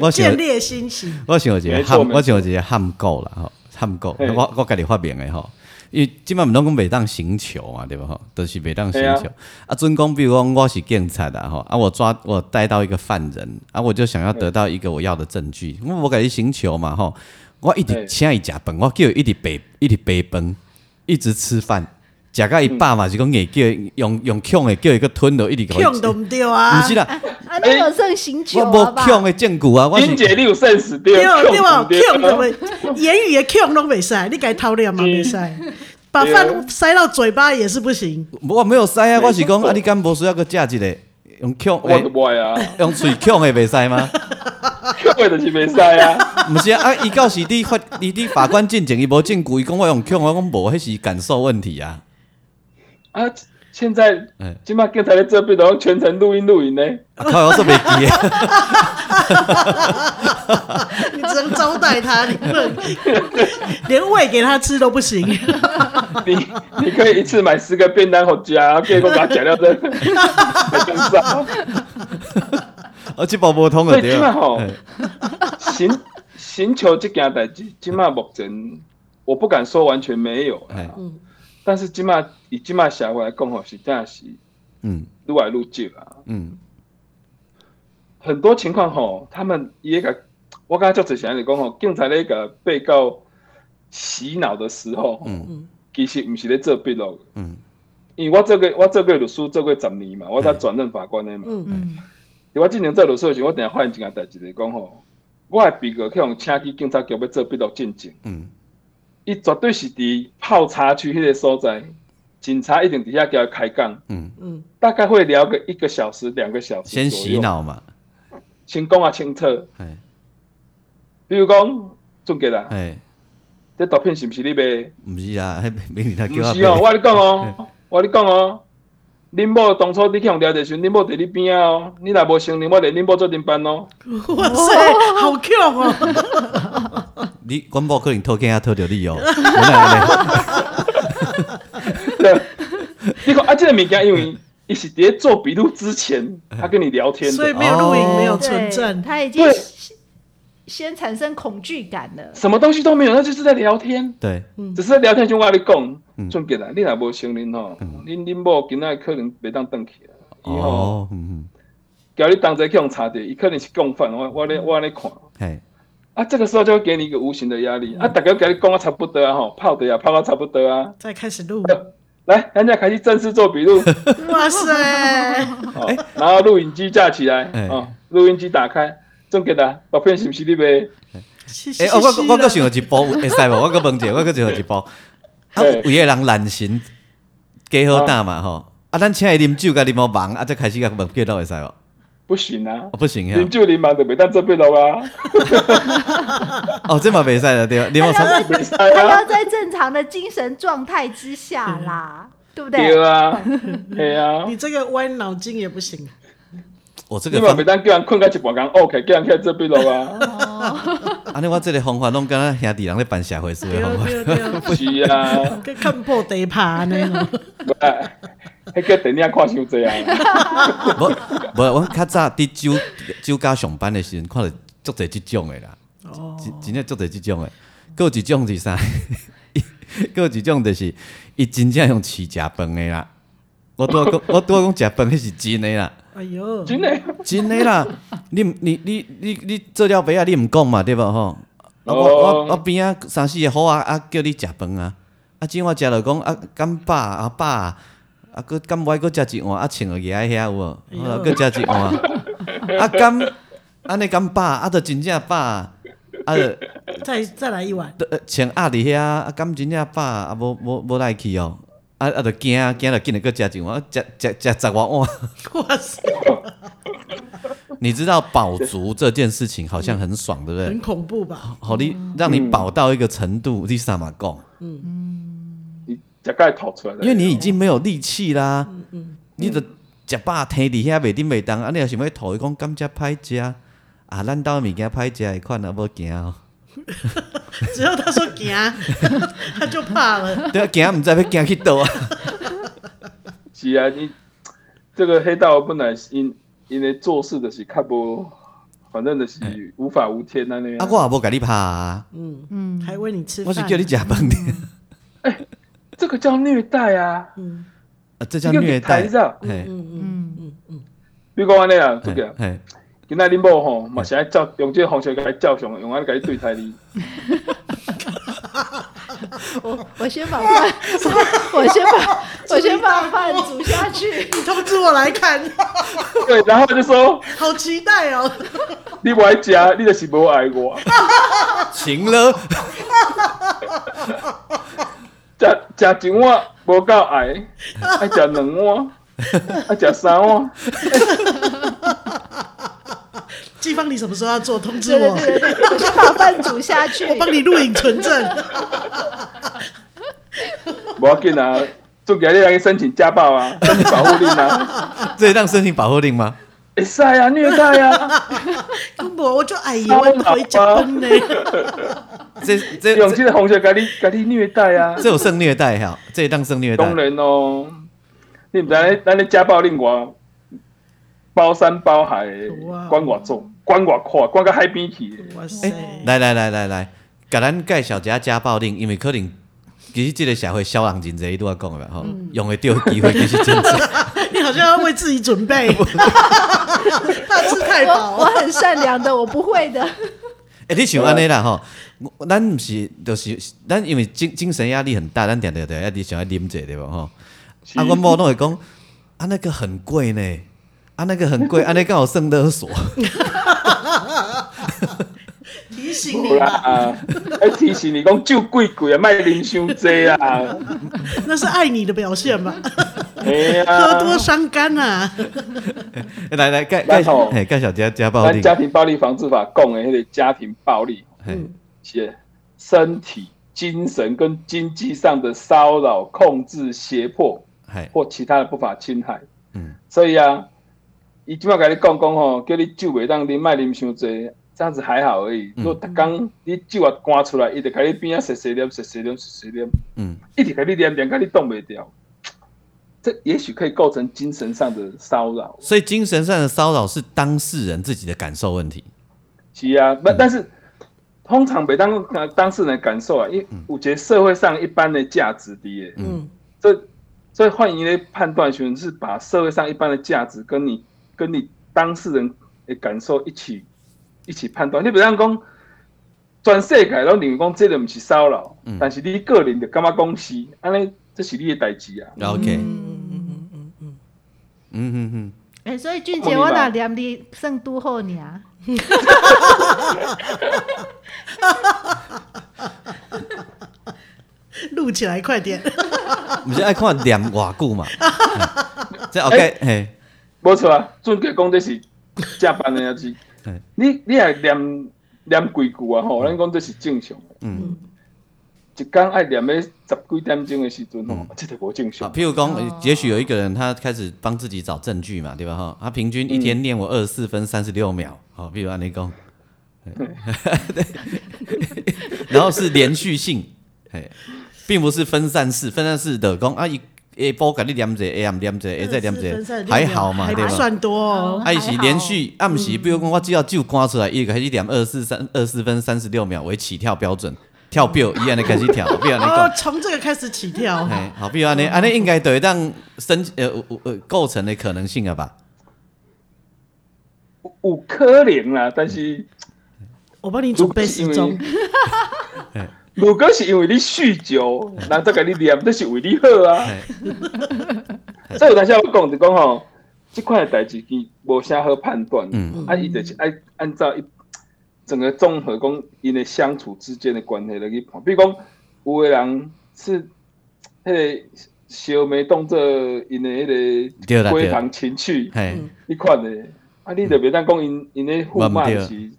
我建立信心。我想一个喊，我想一个喊够了哈，喊够。我我跟你发明的哈，因为基本上拢讲袂当刑求嘛，对不吼？都是袂当刑求。啊，准讲比如讲我是警察啦，吼，啊，我抓我带到一个犯人，啊，我就想要得到一个我要的证据，我我给你刑求嘛吼，我一直请伊食饭，我叫伊一直背一直背饭，一直吃饭。食到伊饱嘛，是讲硬叫用用强的叫伊个吞落，一直讲。强都毋对啊！不是啦，啊，你有算刑求啊？我无强的证据啊！我是你有算死掉。对对吧？强都未，言语的强拢未使，[LAUGHS] 你该偷脸嘛未使，把饭塞到嘴巴也是不行。我没有塞啊，我是讲啊，你敢无需要个加一个用强，我都不爱啊，用嘴强的袂使吗？[LAUGHS] 强的就是袂使啊。毋是啊，伊到时你法，伊你法官进前，伊无证据，伊讲我用强，我讲无，迄是感受问题啊。啊，现在，嗯，今麦刚才在这边然后全程录音录影呢。靠，我说袂记啊。[LAUGHS] 你只能招待他，你不能连喂给他吃都不行。[LAUGHS] 你你可以一次买十个便当回家，结果把它剪掉在身上。而且宝宝通了。对，今麦吼，寻寻求这件代志，今麦目前我不敢说完全没有，嗯，但是今麦以今麦社会来讲吼，是真是，嗯，愈来愈少啊，嗯，很多情况吼，他们也个，我刚才就只想你讲吼，警察那个被告洗脑的时候，嗯。其实毋是咧做笔录，嗯，因为我做过我做过律师做过十年嘛，我才转任法官的嘛，嗯。嗯，我进前做律师的时候，我等下发现一件代志来讲吼，我的笔录去用请去警察局要做笔录进证，嗯，伊绝对是伫泡茶区迄个所在，警察一定伫遐叫伊开讲，嗯嗯，大概会聊个一个小时两个小时，先洗脑嘛，先讲啊清楚，哎，比如讲总结啦，哎。这毒品是毋是你卖？毋是啊，迄美女她叫是哦，我跟你讲哦，我跟你讲哦，恁某当初你去用聊的时候，恁某伫你边啊哦，你若无承认，我连恁某做顶班哦。哇塞，好强哦！[LAUGHS] 你阮某可能偷听啊，偷着你哦。[LAUGHS] 对，[LAUGHS] 你看啊，这个物件，因为伊是伫做笔录之前，他跟你聊天，所以没有录音，没有存证，他已经。先产生恐惧感了，什么东西都没有，那就是在聊天。对，只是在聊天就话你讲，总结啦，你若无承认吼，恁恁某今仔可能袂当转去了。哦，嗯嗯，叫你同齐去用查的，伊可能是共犯。我我咧我咧看，嘿，啊，这个时候就会给你一个无形的压力。啊，大家给你讲啊，差不多啊，吼，泡的呀，泡到差不多啊，再开始录，来，人家开始正式做笔录。[LAUGHS] 哇塞，好，然后录影机架起来，啊，录音机打开。总结啦，照片是不是你卖？哎，我我我搁想有一部会使无？我搁问者，[LAUGHS] 我搁想有一部。啊，有个人懒神，加好胆嘛吼。啊，咱请伊啉酒，甲啉无忙，啊，再开始甲问记录会使无？不行啊，不行呀。啉酒啉忙的袂当做笔录啊。[LAUGHS] 哦，这嘛袂赛了对吧？你要在他要在正常的精神状态之下啦，对不对？对啊，对啊。你这个歪脑筋也不行。我这个，你嘛袂当叫人困到一半工，OK，叫人起来做笔录啊。安尼我这个方法拢敢若兄弟人咧办社会事的方法。[LAUGHS] 是啊，去看破地盘呢。[LAUGHS] [LAUGHS] 迄个电影看伤济啊。无无，我较早伫酒酒家上班的时阵，看着足侪即种的啦。哦。真正足侪即种的，阁有一种是啥？阁有一种就是，伊真正用饲食饭的啦。我拄仔讲，我拄仔讲食饭，迄是真的啦。哎呦，[LAUGHS] 真的，真的啦！你你你你你做了饭啊，你毋讲嘛，对无吼？我我我边啊三四个好啊啊，叫你食饭啊！啊，今我食了讲啊，干饱啊饱啊，啊，搁敢无爱搁食一碗啊，穿个嘢遐有无？搁食一碗 [LAUGHS] 啊，敢安尼敢饱啊，着真正饱啊！着再再来一碗，穿鸭伫遐啊，敢真正饱啊？无无无来去哦。啊啊！着惊啊惊着，紧来搁食一碗，食食食十碗碗。哇塞！你知道饱足这件事情好像很爽，对不对？很恐怖吧？好，你让你饱到一个程度，你啥嘛讲？嗯嗯，你食该吐出来。因为你已经没有力气啦。嗯嗯。你着食饱摕伫遐袂顶袂当，啊！你若想要吐，伊讲感觉歹食啊！咱兜物件歹食，迄款啊无惊哦。[LAUGHS] 只要他说惊，[LAUGHS] 他就怕了。对啊，惊唔知要惊去倒啊。是啊，你这个黑道本来因因为做事的是较无，反正就是无法无天啊那样。啊，我也无甲你拍啊。嗯嗯，还喂你吃饭。我是叫你食饭的。哎，这个叫虐待啊。嗯。啊，这叫虐待。嗯嗯嗯嗯嗯。比如讲安尼啊，这个。今仔恁某吼，嘛是爱照用这个方式甲伊照相，用安尼甲伊对待你。[LAUGHS] 我我先把饭，[LAUGHS] 我先把 [LAUGHS] 我先把饭煮下去，你通知我来看。对，然后就说，好期待哦。你不爱食，你就是无爱我。行了。食食一碗无够爱，爱食两碗。[LAUGHS] 爱，食三碗。[LAUGHS] 季芳，你什么时候要做？通知对我，对对对，我饭煮下去。[LAUGHS] 我帮你录影存证。不要紧啊，做给你来申请家暴啊，申请保护令啊。这让申请保护令吗？会使啊，虐待啊。我就哎呀，我回脚本呢。这这用这个方式给你给你虐待啊。这有性虐待哈，这当性虐待。当然哦，你唔知咱咱的家暴令我包山包海的，管我重，管我快，管个海边去。哇塞！来来来来来，给咱介绍一下家暴令，因为可能其实这个社会小人真济，都要讲的吼，用会到机会其实真济。[LAUGHS] 你好像要为自己准备，[LAUGHS] 怕吃太饱。我很善良的，我不会的。哎，你想安尼啦吼，咱毋是，就是咱因为精精神压力很大，咱定定定一直想要啉者对不吼？啊，阮某拢会讲，啊那个很贵呢。啊，那个很贵，[LAUGHS] 啊，那刚好圣勒索。[LAUGHS] 提醒你啦，哎，提醒你讲酒贵贵啊，卖啉伤济啊。[LAUGHS] 那是爱你的表现嘛？哎呀，喝多伤肝啊！来 [LAUGHS] 来，盖盖小盖小家家暴力。家庭暴力防治法讲的迄个家庭暴力，嗯，写身体、精神跟经济上的骚扰、控制、胁迫，或其他的不法侵害。嗯，所以啊。伊即马甲你讲讲吼，叫你酒袂当啉，卖啉伤济，这样子还好而已。如果逐工你酒啊赶出来，伊就甲你边啊细细啉，细细啉，细细啉，嗯，一直甲你念念，甲你挡袂掉。这也许可以构成精神上的骚扰。所以精神上的骚扰是当事人自己的感受问题。是啊，不，但是通常被当当事人感受啊，因为我觉得社会上一般的价值低，嗯，所以所以换一个判断，是把社会上一般的价值跟你。跟你当事人的感受一起一起判断。你比如讲，全世界拢认为讲这个毋是骚扰，但是你个人就感觉公司，安尼这是你的代志啊。OK，嗯嗯嗯嗯嗯嗯嗯嗯。哎、所以俊杰，我那念你算拄好呢。[LAUGHS] 录起来快点！不是爱看念偌久嘛？[LAUGHS] 这 OK，嘿、欸，没错啊，俊杰讲的是加班的要紧。你你也念念几句啊？吼，咱讲这是正常。嗯，一天爱念个十几点钟的时阵吼，这个不正常。譬如讲，也许有一个人他开始帮自己找证据嘛，对吧？哈，他平均一天念我二十四分三十六秒。好，比如按你讲，[LAUGHS] 然后是连续性，并不是分散式，分散式的讲啊一。A 波给你念者，A M 念者，A 再念者，还好嘛，对吧？算多，还是连续，暗时，比如讲我只要就刮出来一个，还是念二四三二四分三十六秒为起跳标准，跳表一样的开始跳，比如你讲，从这个开始起跳，好，比如安尼，安尼应该对让生呃呃构成的可能性了吧？有可能啦，但是我帮你准备时钟。[LAUGHS] 如果是因为你酗酒，人再给你念，这是为你好啊。[LAUGHS] 所以有当时我讲就讲吼，这块代志佢无啥好判断。嗯，啊，伊就是爱按照一整个综合讲因的相处之间的关系来去判。比如讲，有的人是迄个小妹动作因的迄个闺房情趣，你看的，啊，你就别当讲因因的互骂是，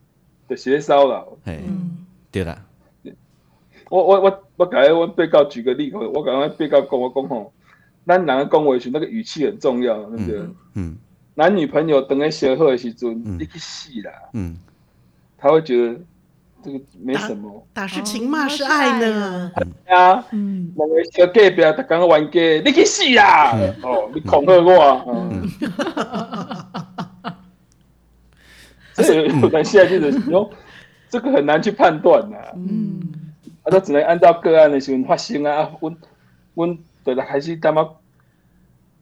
就是咧骚扰。嗯，对啦。我我我我刚才我被告举个例子，我刚才被告跟我讲吼，咱两个讲话时那个语气很重要，对不对？嗯。男女朋友等在相好的时阵，你去死啦！嗯。他会觉得这个没什么。打是情，骂是爱呢。啊。嗯。两个小隔壁，他刚刚玩 gay，你去死啦！哦，你恐吓我啊。嗯。所以我们现在就是说，这个很难去判断呐。嗯。啊，都只能按照个案的时候发生啊，啊，阮阮就来开始他妈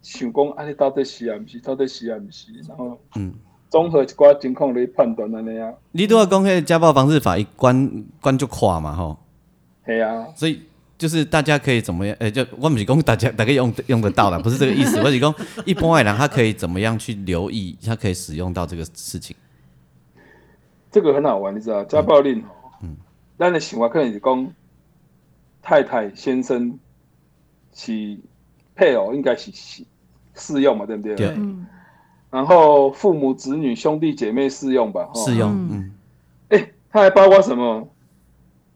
想讲，啊，你到底是啊，毋是？到底是啊，毋是？然后，嗯，综合一寡情况来判断安尼啊。你都要讲，迄家暴防治法一关关就垮嘛，吼。系啊。所以就是大家可以怎么样？诶、欸，就我毋是讲大家大概用用得到啦，[LAUGHS] 不是这个意思。我是讲一般的人，他可以怎么样去留意，他可以使用到这个事情。这个很好玩，你知道家暴令。嗯咱的想法可能是讲，太太先生是配偶，应该是是适用嘛，对不对？对。然后父母子女兄弟姐妹适用吧？适用。嗯。哎，它还包括什么？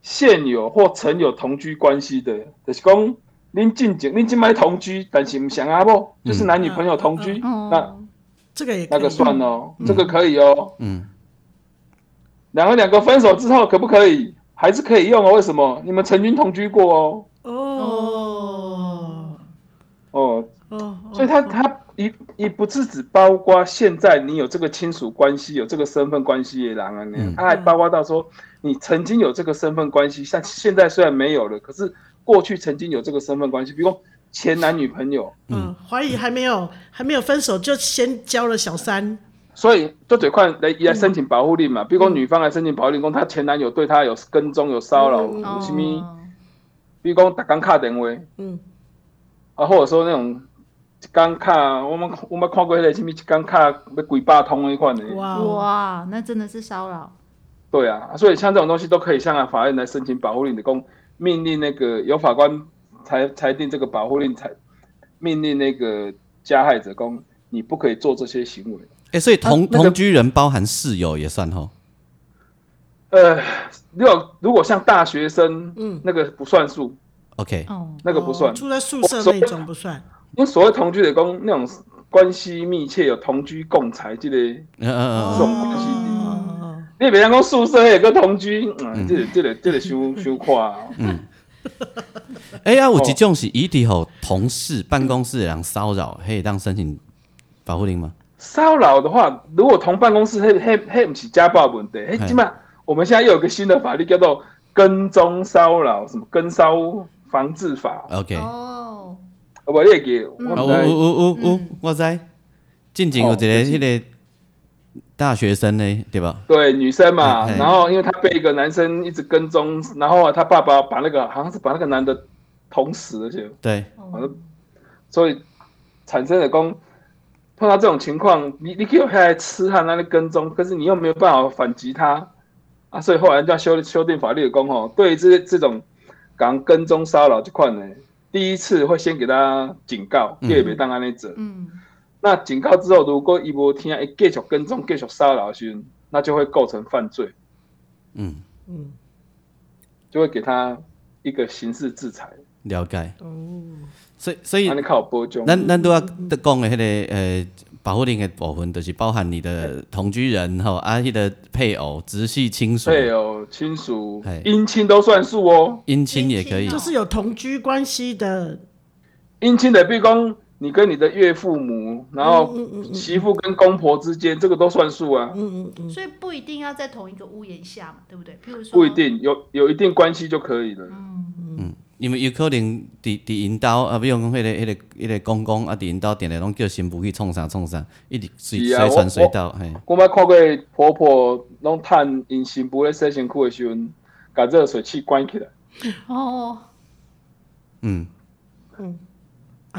现有或曾有同居关系的，就是讲您进前您进来同居，但是不想啊不，就是男女朋友同居，那这个也那个算哦，这个可以哦。嗯。两个两个分手之后可不可以？还是可以用哦？为什么？你们曾经同居过哦。哦。哦。哦。所以他他一一不是只包括现在你有这个亲属关系、有这个身份关系的人啊，那他还包括到说你曾经有这个身份关系，像现在虽然没有了，可是过去曾经有这个身份关系，比如说前男女朋友。嗯。怀疑还没有还没有分手就先交了小三。所以就得快来来申请保护令嘛，比如讲女方来申请保护令，讲她前男友对她有跟踪、有骚扰，有什么？比如讲打刚卡电话，嗯，啊，或者说那种刚卡，我们我们看过那个什么刚卡要几百通那款的，哇哇，那真的是骚扰。对啊，所以像这种东西都可以向法院来申请保护令的，公命令那个由法官裁裁定这个保护令，裁命令那个加害者公，你不可以做这些行为。哎，所以同同居人包含室友也算吼？呃，如果如果像大学生，嗯，那个不算数。OK，哦那个不算。住在宿舍那种不算。因为所谓同居的公，那种关系密切，有同居共财之类，嗯嗯嗯，这种关系。你别讲宿舍有个同居，嗯，这个这个这个羞羞夸。嗯。[LAUGHS] 哎呀，有一种是异地吼同事办公室的人骚扰，可以当申请保护令吗？骚扰的话，如果同办公室，嘿嘿嘿，不是家暴问题，嘿，起码我们现在又有个新的法律叫做跟踪骚扰，什么跟骚防治法。OK。哦。我列给，我我我我我在，近景有一个那个大学生呢，对吧？对，女生嘛，然后因为她被一个男生一直跟踪，然后她爸爸把那个好像是把那个男的捅死了，就对，所以产生了公。碰到这种情况，你你可以派来吃他那里跟踪，可是你又没有办法反击他啊，所以后来就要修修订法律的功哦。对于这这种讲跟踪骚扰这块呢，第一次会先给他警告，第二别当安内者。嗯。那警告之后，如果一波听一继续跟踪、继续骚扰的时候，那就会构成犯罪。嗯嗯，就会给他一个刑事制裁。了解。哦。所以，所以，咱咱咱都要得讲的迄个呃保护令的部分，就是包含你的同居人吼，啊，迄个配偶、直系亲属、配偶、亲属、姻亲都算数哦。姻亲也可以，就是有同居关系的姻亲的，比如讲你跟你的岳父母，然后媳妇跟公婆之间，这个都算数啊。嗯嗯嗯。所以不一定要在同一个屋檐下嘛，对不对？譬如说，不一定有有一定关系就可以了。嗯嗯。因为有可能伫伫因兜啊，比如讲迄个、迄个、迄个公公啊，伫因兜定定拢叫媳妇去创啥创啥，一直随随传随到。嘿，我捌看过婆婆拢趁因媳妇咧洗身躯的时阵，把热水器关起来。哦。嗯。嗯。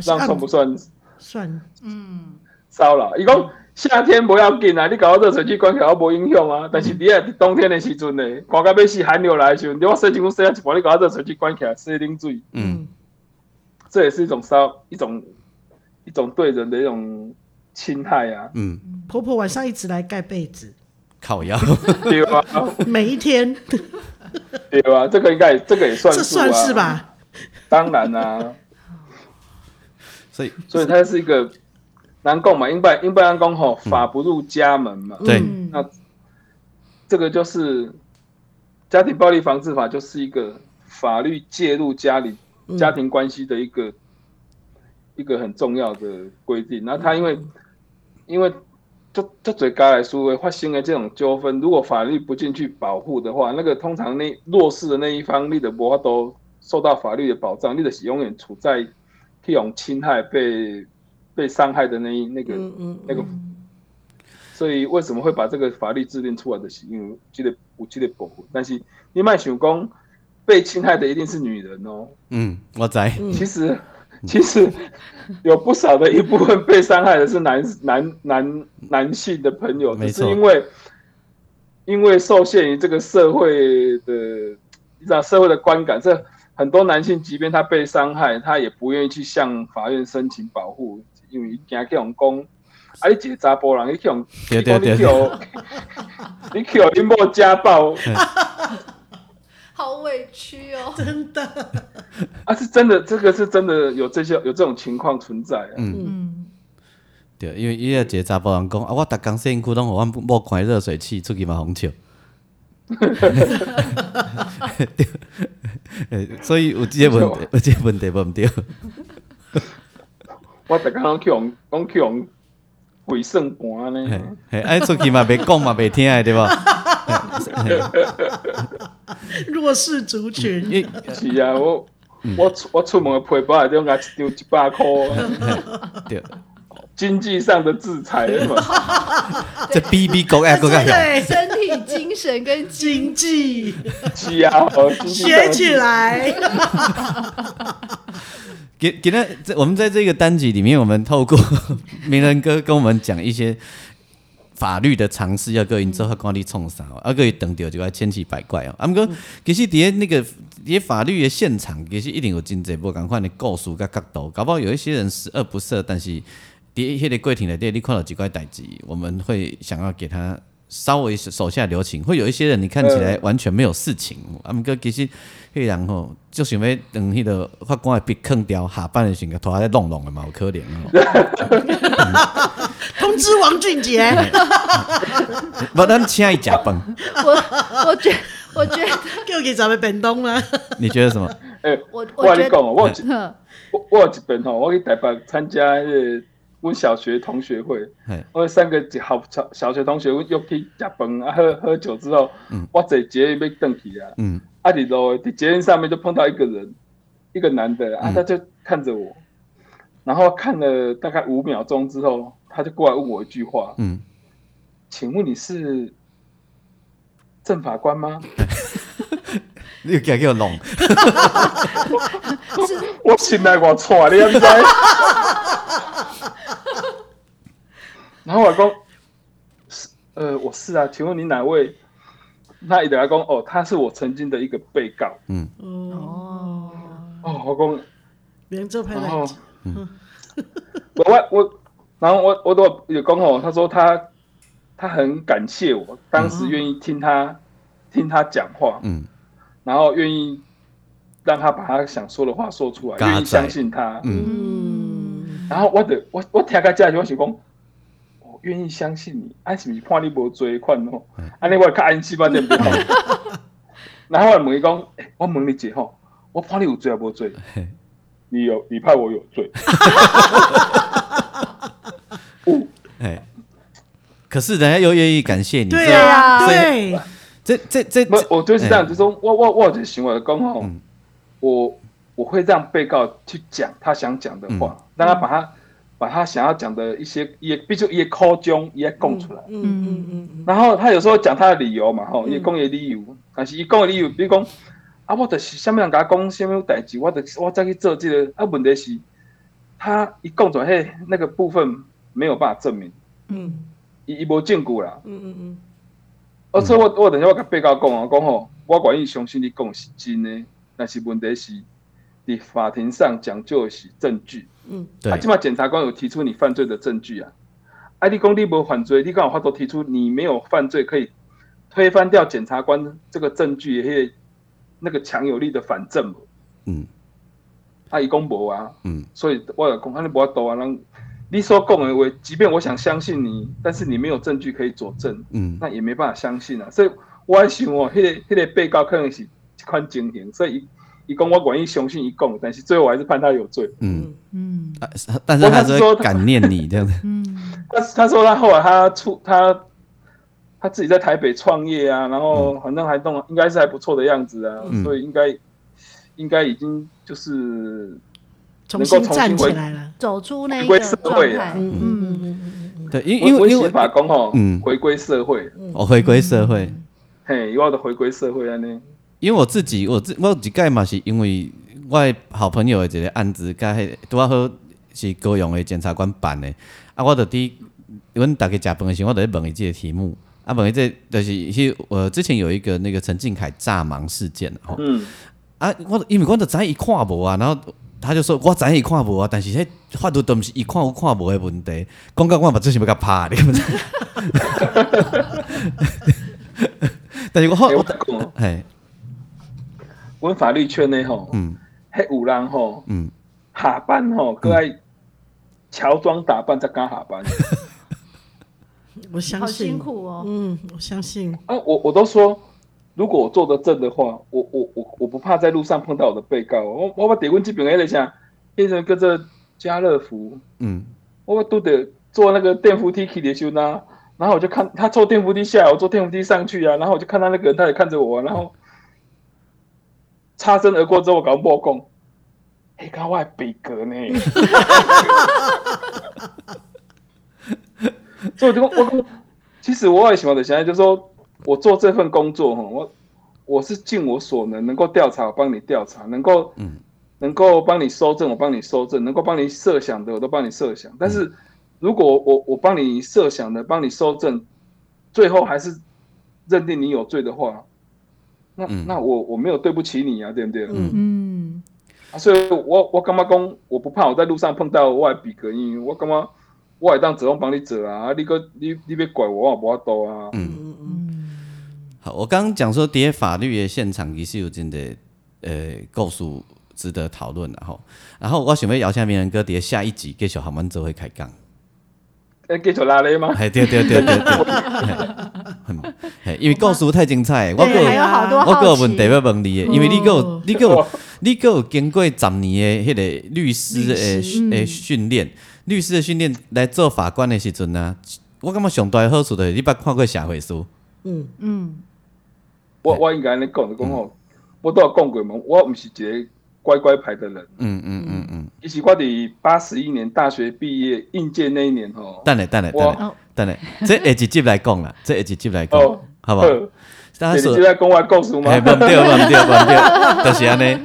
这样算不算？算。嗯。骚扰，伊讲。夏天不要紧啊，你搞热水器关起来无影响啊。但是你啊，冬天的时阵呢，寒到要死寒流来的时候，你我申请公司要把你搞热水器关起来，是一定注意。嗯，这也是一种烧，一种一种对人的一种侵害啊。嗯，婆婆晚上一直来盖被子，烤腰，对吧？每一天，对吧？这个应该这个也算，这算是吧？当然啦、啊，所以所以它是一个。难共嘛，因不因拜安公吼，法不入家门嘛。对，那这个就是家庭暴力防治法，就是一个法律介入家里家庭关系的一个一个很重要的规定。那他因为因为就就嘴高来说，发生的这种纠纷，如果法律不进去保护的话，那个通常那弱势的那一方，你的无法都受到法律的保障，你的永远处在这种侵害被。被伤害的那一那个、嗯嗯、那个，所以为什么会把这个法律制定出来的？是因为记得我记得保护，但是你卖想讲被侵害的一定是女人哦。嗯，我在。其实其实有不少的一部分被伤害的是男男男男性的朋友，只是因为因为受限于这个社会的你知道社会的观感，这很多男性即便他被伤害，他也不愿意去向法院申请保护。因为伊惊去人讲，啊，你一个查甫人，你去人，对对对，你去用 [LAUGHS] 你某家暴，[LAUGHS] [LAUGHS] 好委屈哦，真的。啊，是真的，这个是真的有这些有这种情况存在啊。嗯，对，因为伊个一个查甫人讲，啊，我逐工洗身躯拢互阮某开热水器出去嘛，红笑。对，所以有这个问题，有这个问题无毋对。我逐工拢去用，拢去用鬼算盘呢。嘿，哎，出去嘛，袂讲嘛，袂听的，对吧？[LAUGHS] 弱势族群。是啊，我我我出门的背包里头，甲一张一百块。[LAUGHS] 对。经济上的制裁嘛，[LAUGHS] 这 B B 狗爱狗爱对，身体、精神跟经济，是啊，学起来。给给他，在我们在这个单集里面，我们透过 [LAUGHS] 名人哥跟我们讲一些法律的常识，要各位做好管理冲啥，啊，各位等掉就要千奇百怪哦。啊，不过其实底下那个底下法律的现场，其实一定有真济不同款的故事跟角度，搞不好有一些人十恶不赦，但是。第一，迄个过程内底，你看到几块代志，我们会想要给他稍微手下留情。会有一些人，你看起来完全没有事情，啊，毋过其实迄个人吼，就想要等迄个法官的笔坑掉，下班的时候拖在弄弄的嘛，好可怜哦。[LAUGHS] 通知王俊杰，[LAUGHS] 不能请伊食饭。我我觉我觉得 [LAUGHS] 叫伊咱们本东吗？你觉得什么？哎，我我跟你讲，我我我有一遍吼，我去台北参加迄个。我小学同学会，我三个好小小学同学又去吃饭啊，喝喝酒之后，嗯、我在捷运被登起啊，嗯，阿里路在捷运上面就碰到一个人，一个男的啊，他就看着我，然后看了大概五秒钟之后，他就过来问我一句话，嗯，请问你是正法官吗？[LAUGHS] 你又给我弄，[LAUGHS] 我醒来我错了，你知？然后我讲是呃，我是啊，请问你哪位？那一来讲哦，他是我曾经的一个被告。嗯。哦。哦，我讲连这拍来嗯，[LAUGHS] 我我我，然后我我都有讲哦，他说他他很感谢我当时愿意听他、嗯、听他讲话，嗯，然后愿意让他把他想说的话说出来，愿意相信他，嗯，嗯。然后我的我我听个这样我想讲。愿意相信你，啊是不是判你无罪款哦？安尼我较安心吧，对不对？[LAUGHS] 然后我问伊讲，我问你一下吼，我判你有罪啊无罪？你有，你怕我有罪。[LAUGHS] 哎，可是人家又愿意感谢你，对呀，对，这这这，我就是这样，就说我我我这行为刚好，我我会让被告去讲他想讲的话，让他把他。把他想要讲的一些也，比如说也口中也讲出来，嗯嗯嗯嗯，然后他有时候讲他的理由嘛，吼，也讲也理由，但是伊讲的理由，比如讲啊，我就是什么人甲讲什么代志，我的我再去做这个，啊，问题是，他一讲出来，嘿，那个部分没有办法证明，嗯，伊伊无证据啦，嗯嗯嗯，而且我我等下我甲被告讲啊，讲吼，我愿意相信你讲是真的，但是问题是，伫法庭上讲究的是证据。嗯，对，啊，起码检察官有提出你犯罪的证据啊。啊，你讲你无犯罪，你刚好话都提出你没有犯罪，可以推翻掉检察官这个证据，也那个强有力的反证。嗯，他一公博啊，嗯，所以我有讲，啊，你无法度啊，让你所讲的话，即便我想相信你，但是你没有证据可以佐证，嗯，那也没办法相信啊。所以我还想哦，迄个迄个被告可能是一款情形，所以。一共我愿意相信一共，但是最后我还是判他有罪。嗯嗯，但是他是说感念你这样子。嗯，他他说他后来他出他他自己在台北创业啊，然后反正还弄，应该是还不错的样子啊，所以应该应该已经就是重新站起来了，走出那个社会啊。嗯嗯嗯，对，因因为因为法公吼，嗯，回归社会，哦，回归社会，嘿，又要的回归社会安尼。因为我自己，我自我一届嘛，是因为我好朋友的一个案子，甲迄拄啊好是高雄的检察官办的，啊，我就伫阮逐个食饭的时候，我就问伊即个题目，啊，问伊这个、就是迄呃之前有一个那个陈敬凯诈盲事件吼，嗯，啊，我因为我都知伊看无啊，然后。他就说我知伊看无啊，但是迄法律都毋是伊看有看无的问题，讲到我嘛真是要甲拍你。[LAUGHS] [LAUGHS] 但是我好我讲，嘿，阮法律圈内吼，嗯，迄有人吼，嗯，下班吼，搁爱乔装打扮才敢下班。[LAUGHS] 我相信，好辛苦哦。嗯，我相信。啊，我我都说，如果我做得正的话，我我我我不怕在路上碰到我的被告。我我把点问基本了一下，变成跟着家乐福，嗯，我都得坐那个电扶梯去的修呢。然后我就看他坐电扶梯下来，我坐电扶梯上去啊。然后我就看到那个人，他也看着我，然后擦身而过之后，我搞莫讲，哎，刚我还比格呢。[LAUGHS] 所以我就我，其实我也喜欢的，现在就是说我做这份工作哈，我我是尽我所能，能够调查我帮你调查，能够嗯，能够帮你搜证我帮你搜证，能够帮你设想的我都帮你设想。但是如果我我帮你设想的，帮你搜证，最后还是认定你有罪的话，那那我我没有对不起你啊，对不对？嗯嗯。啊，所以我我干嘛讲我不怕我在路上碰到外比格，因为我干嘛？我会当只能帮你做啊！你个你你别怪我，我无法度啊。嗯嗯嗯。好，我刚刚讲说，谍法律的现场其实有真的呃故事值得讨论然后，然后我想要邀请名人哥谍下一集继续和我们做会开讲。诶，继续拉咧吗？系对对对对对。[LAUGHS] 因为故事太精彩，我个我个问题要问你，因为你个你个你个经过十年的迄个律师的诶诶训练。律师的训练来做法官的时阵呢，我感觉上大的好处就是你捌看过社会书。嗯嗯，我我应该安尼讲，讲吼，我都有讲过嘛，我毋是一个乖乖牌的人。嗯嗯嗯嗯，其实我伫八十一年大学毕业应届那一年吼。等下等下等下等下，这下一集来讲啦，这下一集来讲，好不好？大家说在讲我故事吗？忘掉忘掉忘掉，就是安尼。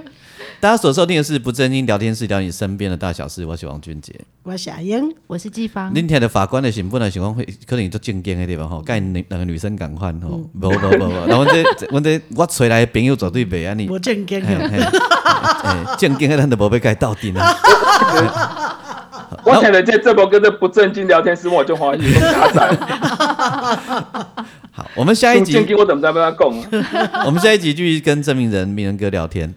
大家所收听的是不正经聊天室，聊你身边的大小事。我是王俊杰，我是阿英，我是季芳。今天的法官的身份呢，情况会可能都正经的地方吼，跟两个女生共款吼，无无无，然后这 [LAUGHS] 我这我找来的朋友绝对袂安尼，无正经，正经的咱都无要该到底呢。我听了这这波跟这不正经聊天室，我就怀疑有假仔。好，我们下一集我怎么在跟他讲？我们下一集继续跟证明人明仁哥聊天。